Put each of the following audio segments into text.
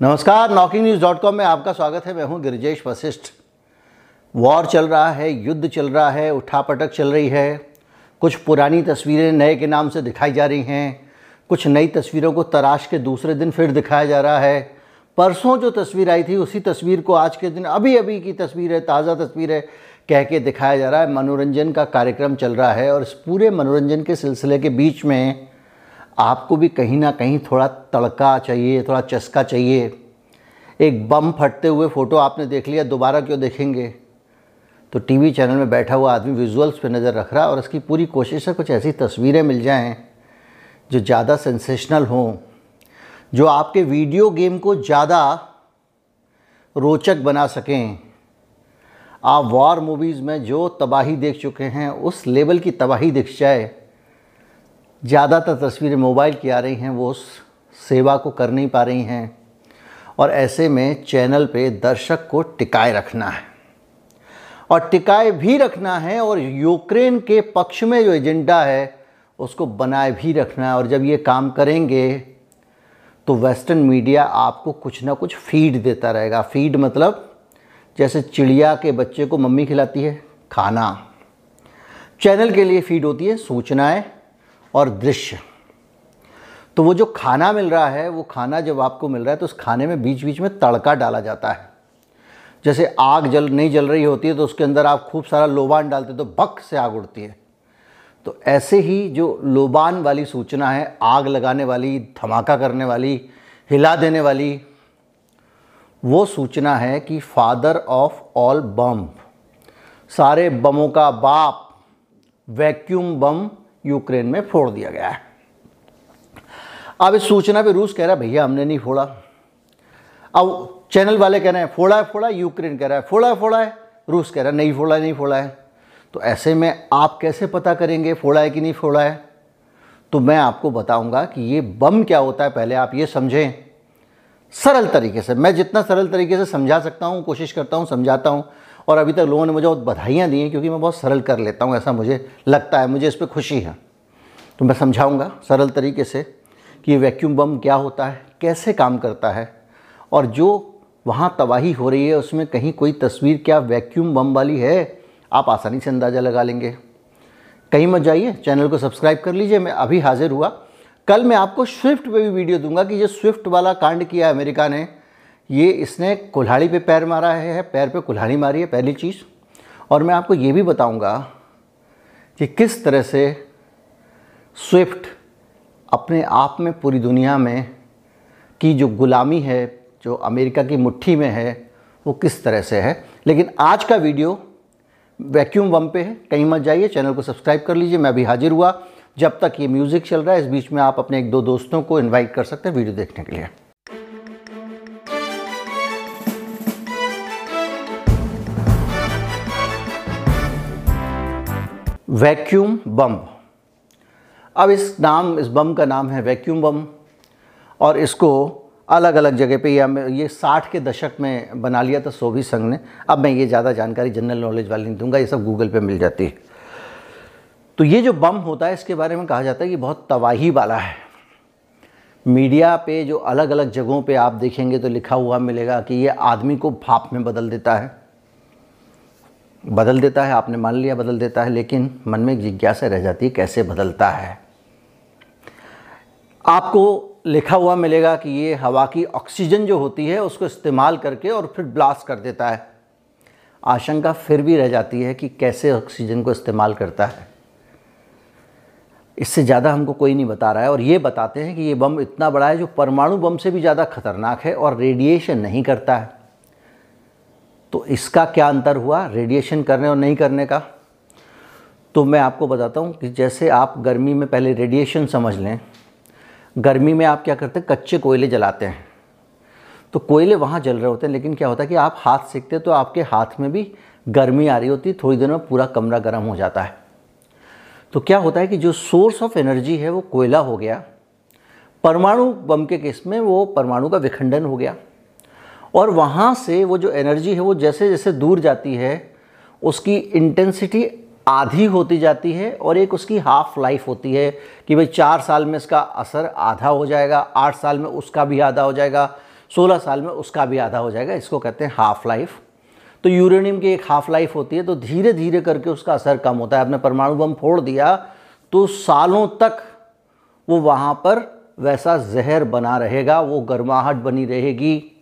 नमस्कार knocking news dot com में आपका स्वागत है। मैं हूँ गिरिजेश वशिष्ठ। वॉर चल रहा है, युद्ध चल रहा है, उठापटक चल रही है। कुछ पुरानी तस्वीरें नए के नाम से दिखाई जा रही हैं। कुछ नई तस्वीरों को तराश के दूसरे दिन फिर दिखाया जा रहा है। परसों जो तस्वीर आई थी, उसी तस्वीर को आज के दिन अभी अभी की तस्वीर है, ताज़ा तस्वीर है, कह के दिखाया जा रहा है। मनोरंजन का कार्यक्रम चल रहा है और इस पूरे मनोरंजन के सिलसिले के बीच में आपको भी कहीं ना कहीं थोड़ा तड़का चाहिए, थोड़ा चस्का चाहिए। एक बम फटते हुए फ़ोटो आपने देख लिया, दोबारा क्यों देखेंगे? तो टीवी चैनल में बैठा हुआ आदमी विजुअल्स पे नज़र रख रहा है और इसकी पूरी कोशिश है कुछ ऐसी तस्वीरें मिल जाएँ जो ज़्यादा सेंसेशनल हों, जो आपके वीडियो गेम को ज़्यादा रोचक बना सकें। आप वॉर मूवीज़ में जो तबाही देख चुके हैं, उस लेवल की तबाही दिख जाए। ज़्यादातर तस्वीरें मोबाइल की आ रही हैं, वो उस सेवा को कर नहीं पा रही हैं। और ऐसे में चैनल पे दर्शक को टिकाए रखना है। और टिकाए भी रखना है और यूक्रेन के पक्ष में जो एजेंडा है, उसको बनाए भी रखना है। और जब ये काम करेंगे तो वेस्टर्न मीडिया आपको कुछ ना कुछ फ़ीड देता रहेगा। फ़ीड मतलब जैसे चिड़िया के बच्चे को मम्मी खिलाती है, खाना। चैनल के लिए फ़ीड होती है, सूचनाएँ। और दृश्य। तो वो जो खाना मिल रहा है, वो खाना जब आपको मिल रहा है तो उस खाने में बीच बीच में तड़का डाला जाता है। जैसे आग जल, नहीं जल रही होती है तो उसके अंदर आप खूब सारा लोबान डालते तो बक से आग उड़ती है। तो ऐसे ही जो लोबान वाली सूचना है, आग लगाने वाली, धमाका करने वाली, हिला देने वाली, वो सूचना है कि फादर ऑफ़ ऑल बम, सारे बमों का बाप, वैक्यूम बम यूक्रेन में फोड़ दिया गया है। अब इस सूचना पे रूस कह रहा है, भैया, हमने नहीं फोड़ा। अब चैनल वाले कह रहे हैं, फोड़ा है, फोड़ा यूक्रेन कह रहा है, फोड़ा है फोड़ा है। रूस कह रहा है, नहीं फोड़ा है, नहीं फोड़ा है। तो ऐसे में आप कैसे पता करेंगे फोड़ा है कि नहीं फोड़ा है? तो मैं आपको बताऊँगा कि ये बम क्या होता है, पहले आप ये समझें। सरल तरीके से, मैं जितना सरल तरीके से समझा सकता हूँ, कोशिश करता हूँ, समझाता हूँ और अभी तक लोगों ने मुझे बहुत बधाइयाँ दी हैं क्योंकि मैं बहुत सरल कर लेता हूँ, ऐसा मुझे लगता है, मुझे इस पर खुशी है। तो मैं समझाऊँगा सरल तरीके से कि वैक्यूम बम क्या होता है, कैसे काम करता है, और जो वहाँ तबाही हो रही है, उसमें कहीं कोई तस्वीर क्या वैक्यूम बम वाली है, आप आसानी से अंदाज़ा लगा लेंगे। कहीं मत जाइए, चैनल को सब्सक्राइब कर लीजिए, मैं अभी हाजिर हुआ। कल मैं आपको स्विफ्ट पे भी वीडियो दूँगा कि ये स्विफ्ट वाला कांड किया अमेरिका ने ये इसने कुल्हाड़ी पे पैर मारा है पैर पे कुल्हाड़ी मारी है, पहली चीज़। और मैं आपको ये भी बताऊँगा कि किस तरह से स्विफ्ट अपने आप में पूरी दुनिया में की जो गुलामी है, जो अमेरिका की मुट्ठी में है, वो किस तरह से है। लेकिन आज का वीडियो वैक्यूम बम पे है, कहीं मत जाइए, चैनल को सब्सक्राइब कर लीजिए, मैं अभी हाजिर हुआ। जब तक ये म्यूज़िक चल रहा है, इस बीच में आप अपने एक दो दोस्तों को इनवाइट कर सकते हैं वीडियो देखने के लिए। Vacuum bomb. अब इस नाम, इस बम का नाम है वैक्यूम बम, और इसको अलग अलग जगह पे, या ये साठ के दशक में बना लिया था सोवियत संघ ने। अब मैं ये ज़्यादा जानकारी, जनरल नॉलेज वाली नहीं दूँगा, ये सब गूगल पे मिल जाती है। तो ये जो बम होता है, इसके बारे में कहा जाता है कि बहुत तबाही वाला है। मीडिया पे जो अलग अलग जगहों पे आप देखेंगे तो लिखा हुआ मिलेगा कि ये आदमी को भाप में बदल देता है। बदल देता है, आपने मान लिया बदल देता है, लेकिन मन में जिज्ञासा रह जाती है कैसे बदलता है। आपको लिखा हुआ मिलेगा कि ये हवा की ऑक्सीजन जो होती है, उसको इस्तेमाल करके और फिर ब्लास्ट कर देता है। आशंका फिर भी रह जाती है कि कैसे ऑक्सीजन को इस्तेमाल करता है। इससे ज़्यादा हमको कोई नहीं बता रहा है, और ये बताते हैं कि ये बम इतना बड़ा है जो परमाणु बम से भी ज़्यादा खतरनाक है और रेडिएशन नहीं करता है। तो इसका क्या अंतर हुआ? रेडिएशन करने और नहीं करने का? तो मैं आपको बताता हूँ कि जैसे आप गर्मी में पहले रेडिएशन समझ लें, गर्मी में आप क्या करते हैं? कच्चे कोयले जलाते हैं। तो कोयले वहाँ जल रहे होते हैं, लेकिन क्या होता है कि आप हाथ सेकते तो आपके हाथ में भी गर्मी आ रही होती है, थोड़ी देर में पूरा कमरा गर्म हो जाता है। तो क्या होता है कि जो सोर्स ऑफ़ एनर्जी है वो कोयला हो गया, परमाणु बम के केस में वो परमाणु का विखंडन हो गया। और वहाँ से वो जो एनर्जी है, वो जैसे जैसे दूर जाती है, उसकी इंटेंसिटी आधी होती जाती है और एक उसकी हाफ़ लाइफ होती है कि भाई चार साल में इसका असर आधा हो जाएगा, आठ साल में उसका भी आधा हो जाएगा 16 साल में उसका भी आधा हो जाएगा, इसको कहते हैं हाफ़ लाइफ तो यूरेनियम की एक हाफ़ लाइफ होती है तो धीरे धीरे करके उसका असर कम होता है। आपने परमाणु बम फोड़ दिया तो सालों तक वो वहाँ पर वैसा जहर बना रहेगा, वो गर्माहट बनी रहेगी।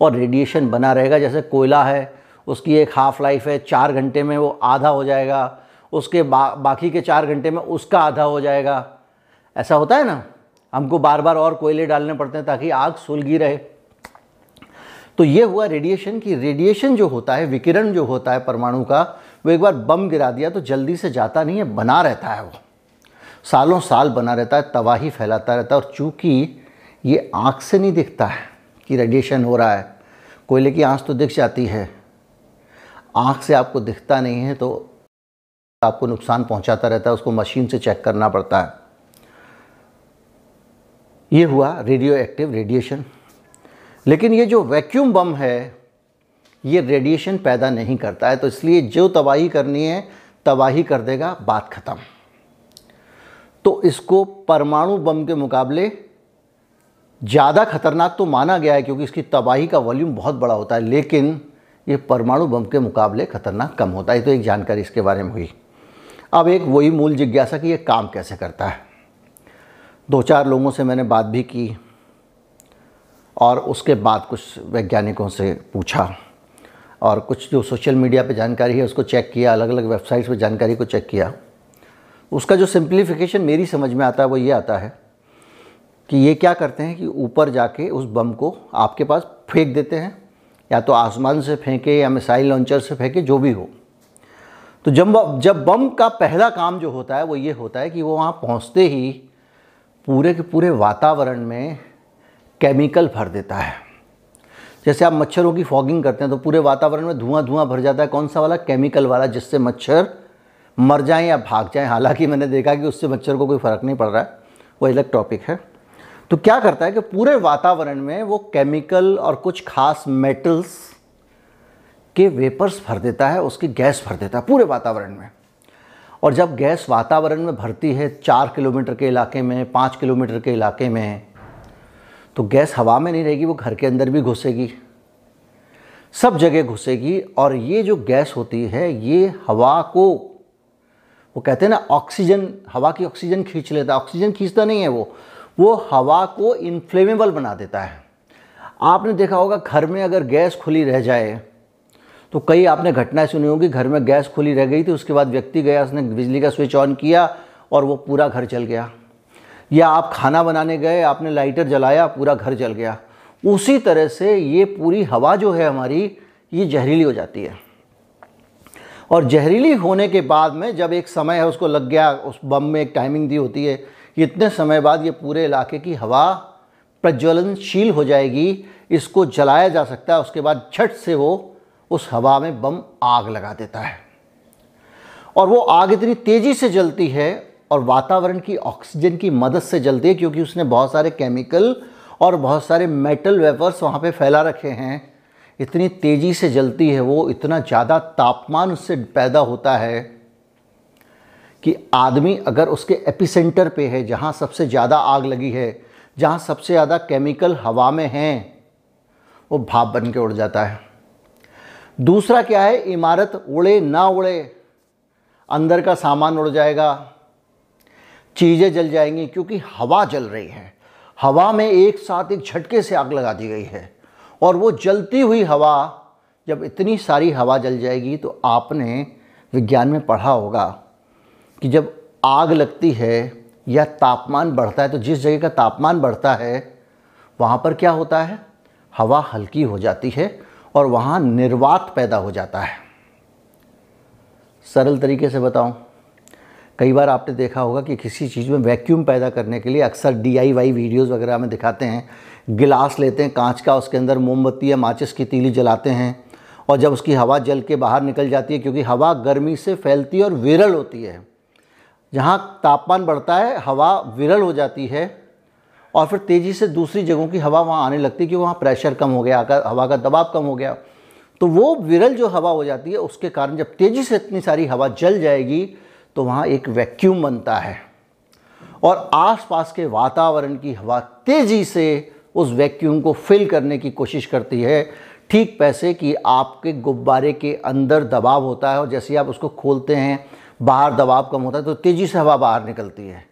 और रेडिएशन बना रहेगा। जैसे कोयला है उसकी एक हाफ़ लाइफ है चार घंटे में वो आधा हो जाएगा। उसके बा, बाकी के चार घंटे में उसका आधा हो जाएगा। ऐसा होता है ना? हमको बार बार और कोयले डालने पड़ते हैं ताकि आग सुलगी रहे। तो ये हुआ रेडिएशन की। रेडिएशन जो होता है विकिरण जो होता है परमाणु का वो एक बार बम गिरा दिया तो जल्दी से जाता नहीं है बना रहता है वो। सालों साल बना रहता है तबाही फैलाता रहता है और चूँकि ये आँख से नहीं दिखता है कि रेडिएशन हो रहा है। कोयले की आँख तो दिख जाती है। आँख से आपको दिखता नहीं है तो आपको नुकसान पहुंचाता रहता है, उसको मशीन से चेक करना पड़ता है। ये हुआ रेडियो एक्टिव रेडिएशन लेकिन ये जो वैक्यूम बम है, ये रेडिएशन पैदा नहीं करता है तो इसलिए जो तबाही करनी है, तबाही कर देगा, बात ख़त्म। तो इसको परमाणु बम के मुकाबले ज़्यादा खतरनाक तो माना गया है क्योंकि इसकी तबाही का वॉल्यूम बहुत बड़ा होता है, लेकिन ये परमाणु बम के मुकाबले खतरनाक कम होता है। तो एक जानकारी इसके बारे में हुई। अब एक वही मूल जिज्ञासा कि ये काम कैसे करता है। दो चार लोगों से मैंने बात भी की और उसके बाद कुछ वैज्ञानिकों से पूछा और कुछ जो सोशल मीडिया पे जानकारी है उसको चेक किया अलग अलग वेबसाइट्स पे जानकारी को चेक किया। उसका जो सिंप्लीफिकेशन मेरी समझ में आता है, वो ये आता है कि ये क्या करते हैं कि ऊपर जाके उस बम को आपके पास फेंक देते हैं, या तो आसमान से फेंके, या मिसाइल लॉन्चर से फेंके, जो भी हो। तो जब जब बम का पहला काम जो होता है, वो ये होता है कि वो वहाँ पहुँचते ही पूरे के पूरे वातावरण में केमिकल भर देता है। जैसे आप मच्छरों की फॉगिंग करते हैं तो पूरे वातावरण में धुआँ धुआँ भर जाता है। कौन सा वाला? केमिकल वाला, जिससे मच्छर मर जाएँ या भाग जाएँ। हालाँकि मैंने देखा कि उससे मच्छर को कोई फ़र्क नहीं पड़ रहा है। वो अलग टॉपिक है। तो क्या करता है कि पूरे वातावरण में वो केमिकल और कुछ खास मेटल्स के वेपर्स भर देता है, उसकी गैस भर देता है पूरे वातावरण में। और जब गैस वातावरण में भरती है चार किलोमीटर के इलाके में, पाँच किलोमीटर के इलाके में तो गैस हवा में नहीं रहेगी, वो घर के अंदर भी घुसेगी। सब जगह घुसेगी और ये जो गैस होती है, ये हवा को, वो कहते हैं ना ऑक्सीजन हवा की ऑक्सीजन खींच लेता ऑक्सीजन खींचता नहीं है वो। वो हवा को इन्फ्लेमेबल बना देता है। आपने देखा होगा घर में अगर गैस खुली रह जाए तो कई आपने घटनाएँ सुनी होगी, घर में गैस खुली रह गई थी, उसके बाद व्यक्ति गया, उसने बिजली का स्विच ऑन किया और वो पूरा घर चल गया। या आप खाना बनाने गए, आपने लाइटर जलाया, पूरा घर जल गया। उसी तरह से ये पूरी हवा जो है हमारी, ये जहरीली हो जाती है। और जहरीली होने के बाद में जब एक समय है, उसको लग गया, उस बम में एक टाइमिंग दी होती है इतने समय बाद ये पूरे इलाके की हवा प्रज्वलनशील हो जाएगी, इसको जलाया जा सकता है, उसके बाद झट से वो उस हवा में बम आग लगा देता है। और वो आग इतनी तेज़ी से जलती है और वातावरण की ऑक्सीजन की मदद से जलती है, क्योंकि उसने बहुत सारे केमिकल और बहुत सारे मेटल वेपर्स वहाँ पे फैला रखे हैं। इतनी तेज़ी से जलती है वो, इतना ज़्यादा तापमान उससे पैदा होता है। कि आदमी अगर उसके एपिसेंटर पे है, जहाँ सबसे ज़्यादा आग लगी है, जहाँ सबसे ज़्यादा केमिकल हवा में हैं, वो भाप बन के उड़ जाता है। दूसरा क्या है? इमारत उड़े ना उड़े, अंदर का सामान उड़ जाएगा, चीज़ें जल जाएँगी, क्योंकि हवा जल रही है। हवा में एक साथ एक झटके से आग लगा दी गई है, और वो जलती हुई हवा, जब इतनी सारी हवा जल जाएगी तो आपने विज्ञान में पढ़ा होगा कि जब आग लगती है या तापमान बढ़ता है तो जिस जगह का तापमान बढ़ता है, वहाँ पर क्या होता है? हवा हल्की हो जाती है और वहाँ निर्वात पैदा हो जाता है। सरल तरीके से बताऊँ, कई बार आपने देखा होगा कि किसी चीज़ में वैक्यूम पैदा करने के लिए अक्सर डी आई वाई वीडियोज़ वगैरह में दिखाते हैं। गिलास लेते हैं, कांच का, उसके अंदर मोमबत्ती या माचिस की तीली जलाते हैं और जब उसकी हवा जल के बाहर निकल जाती है, क्योंकि हवा गर्मी से फैलती है और विरल होती है। जहाँ तापमान बढ़ता है, हवा विरल हो जाती है और फिर तेज़ी से दूसरी जगहों की हवा वहाँ आने लगती है क्योंकि वहाँ प्रेशर कम हो गया हवा का दबाव कम हो गया। तो वो विरल जो हवा हो जाती है, उसके कारण जब तेज़ी से इतनी सारी हवा जल जाएगी तो वहाँ एक वैक्यूम बनता है और आसपास के वातावरण की हवा तेज़ी से उस वैक्यूम को फिल करने की कोशिश करती है। ठीक पैसे कि आपके गुब्बारे के अंदर दबाव होता है और जैसे आप उसको खोलते हैं बाहर दबाव कम होता है तो तेज़ी से हवा बाहर निकलती है।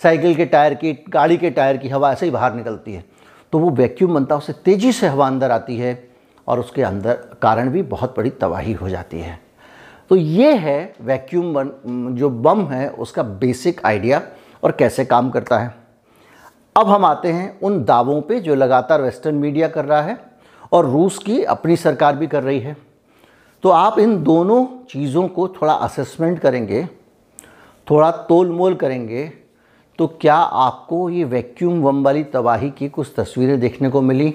साइकिल के टायर की, गाड़ी के टायर की हवा ऐसे ही बाहर निकलती है। तो वो वैक्यूम बनता है, उससे तेज़ी से हवा अंदर आती है और उसके अंदर कारण भी बहुत बड़ी तबाही हो जाती है। तो ये है वैक्यूम बन, जो बम है, उसका बेसिक आइडिया और कैसे काम करता है। अब हम आते हैं उन दावों पे जो लगातार वेस्टर्न मीडिया कर रहा है और रूस की अपनी सरकार भी कर रही है। तो आप इन दोनों चीज़ों को थोड़ा असेसमेंट करेंगे, थोड़ा तोल मोल करेंगे तो क्या आपको ये वैक्यूम बम वाली तबाही की कुछ तस्वीरें देखने को मिली?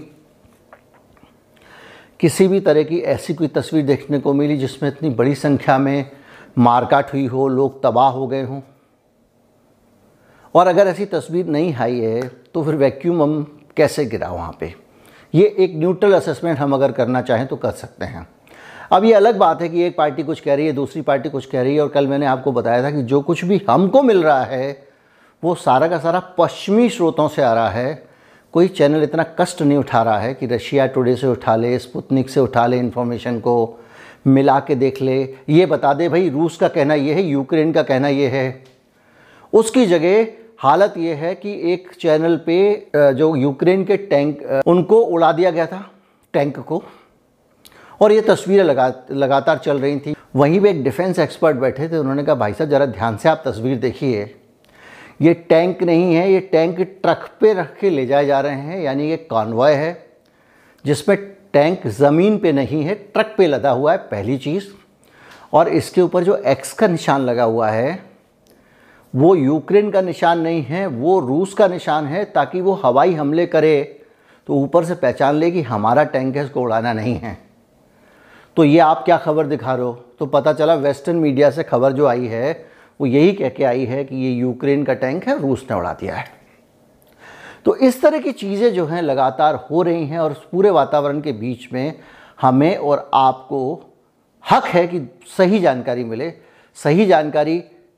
किसी भी तरह की ऐसी कोई तस्वीर देखने को मिली जिसमें इतनी बड़ी संख्या में मारकाट हुई हो, लोग तबाह हो गए हों? और अगर ऐसी तस्वीर नहीं आई है तो फिर वैक्यूम बम कैसे गिरा वहाँ पे? ये एक न्यूट्रल असेसमेंट हम अगर करना चाहें तो कर सकते हैं। अब ये अलग बात है कि एक पार्टी कुछ कह रही है, दूसरी पार्टी कुछ कह रही है, और कल मैंने आपको बताया था कि जो कुछ भी हमको मिल रहा है, वो सारा का सारा पश्चिमी स्रोतों से आ रहा है। कोई चैनल इतना कष्ट नहीं उठा रहा है कि रशिया टुडे से उठा ले, स्पुतनिक से उठा ले इन्फॉर्मेशन को, मिला के देख ले। ये बता दे भाई, रूस का कहना ये है, यूक्रेन का कहना ये है। उसकी जगह हालत ये है कि एक चैनल पे जो यूक्रेन के टैंक उनको उड़ा दिया गया था, टैंक को। और ये तस्वीरें लगा, लगातार चल रही थी। वहीं पे एक डिफेंस एक्सपर्ट बैठे थे, उन्होंने कहा, भाई साहब, ज़रा ध्यान से आप तस्वीर देखिए। ये टैंक नहीं है, ये टैंक ट्रक पे रख के ले जाए जा रहे हैं, यानी ये कॉन्वॉय है, जिसमें टैंक ज़मीन पे नहीं है, ट्रक पे लदा हुआ है, पहली चीज़। और इसके ऊपर जो एक्स का निशान लगा हुआ है, वो यूक्रेन का निशान नहीं है, वो रूस का निशान है, ताकि वो हवाई हमले करे तो ऊपर से पहचान ले कि हमारा टैंक है, इसको उड़ाना नहीं है। तो ये आप क्या खबर दिखा रहे हो? तो पता चला वेस्टर्न मीडिया से खबर जो आई है, वो यही कह के आई है कि ये यूक्रेन का टैंक है, रूस ने उड़ा दिया है। तो इस तरह की चीज़ें जो हैं लगातार हो रही हैं और उस पूरे वातावरण के बीच में हमें और आपको हक है कि सही जानकारी मिले। सही जानकारी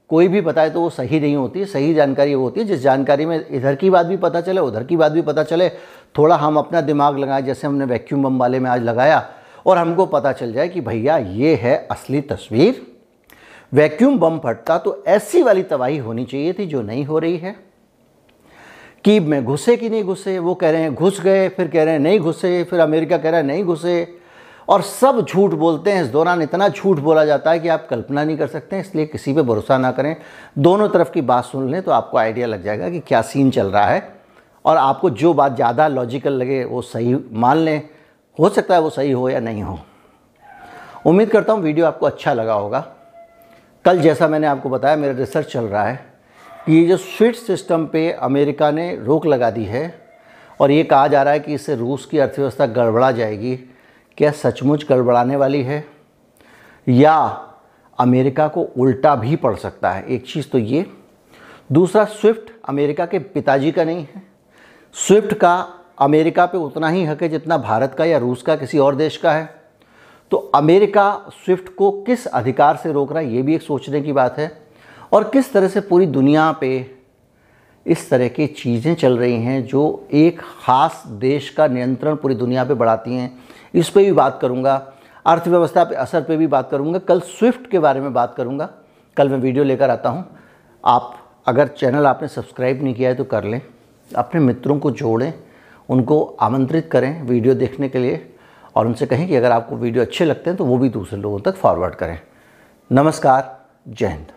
कोई भी बताए तो वो सही नहीं होती, सही जानकारी वो होती है, जिस जानकारी में इधर की बात भी पता चले, उधर की बात भी पता चले। थोड़ा हम अपना दिमाग लगाएँ, जैसे हमने वैक्यूम बम वाले में आज लगाया और हमको पता चल जाए कि भैया, ये है असली तस्वीर। वैक्यूम बम फटता तो ऐसी वाली तबाही होनी चाहिए थी जो नहीं हो रही है। कि में घुसे कि नहीं घुसे, वो कह रहे हैं, घुस गए। फिर कह रहे हैं, नहीं घुसे। फिर अमेरिका कह रहा है, नहीं घुसे। और सब झूठ बोलते हैं। इस दौरान इतना झूठ बोला जाता है कि आप कल्पना नहीं कर सकते, इसलिए किसी पे भरोसा ना करें। दोनों तरफ़ की बात सुन लें तो आपको आइडिया लग जाएगा कि क्या सीन चल रहा है। और आपको जो बात ज़्यादा लॉजिकल लगे, वो सही मान लें। हो सकता है वो सही हो या नहीं हो। उम्मीद करता हूँ वीडियो आपको अच्छा लगा होगा। कल जैसा मैंने आपको बताया, मेरा रिसर्च चल रहा है कि ये जो स्विफ्ट सिस्टम पे अमेरिका ने रोक लगा दी है और ये कहा जा रहा है कि इससे रूस की अर्थव्यवस्था गड़बड़ा जाएगी। क्या सचमुच गड़बड़ाने वाली है? या अमेरिका को उल्टा भी पड़ सकता है? एक चीज़ तो ये। दूसरा स्विफ्ट अमेरिका के पिताजी का नहीं है। स्विफ्ट का अमेरिका पे उतना ही हक है जितना भारत का या रूस का, किसी और देश का है। तो अमेरिका स्विफ्ट को किस अधिकार से रोक रहा है, ये भी एक सोचने की बात है। और किस तरह से पूरी दुनिया पे इस तरह की चीज़ें चल रही हैं, जो एक ख़ास देश का नियंत्रण पूरी दुनिया पे बढ़ाती हैं, इस पर भी बात करूँगा। अर्थव्यवस्था पे, असर पे भी बात करूँगा। कल स्विफ्ट के बारे में बात करूँगा। कल मैं वीडियो लेकर आता हूँ। आप अगर चैनल आपने सब्सक्राइब नहीं किया है तो कर लें। अपने मित्रों को जोड़ें। उनको आमंत्रित करें वीडियो देखने के लिए और उनसे कहें कि अगर आपको वीडियो अच्छे लगते हैं तो वो भी दूसरे लोगों तक फॉरवर्ड करें। नमस्कार, जय हिंद।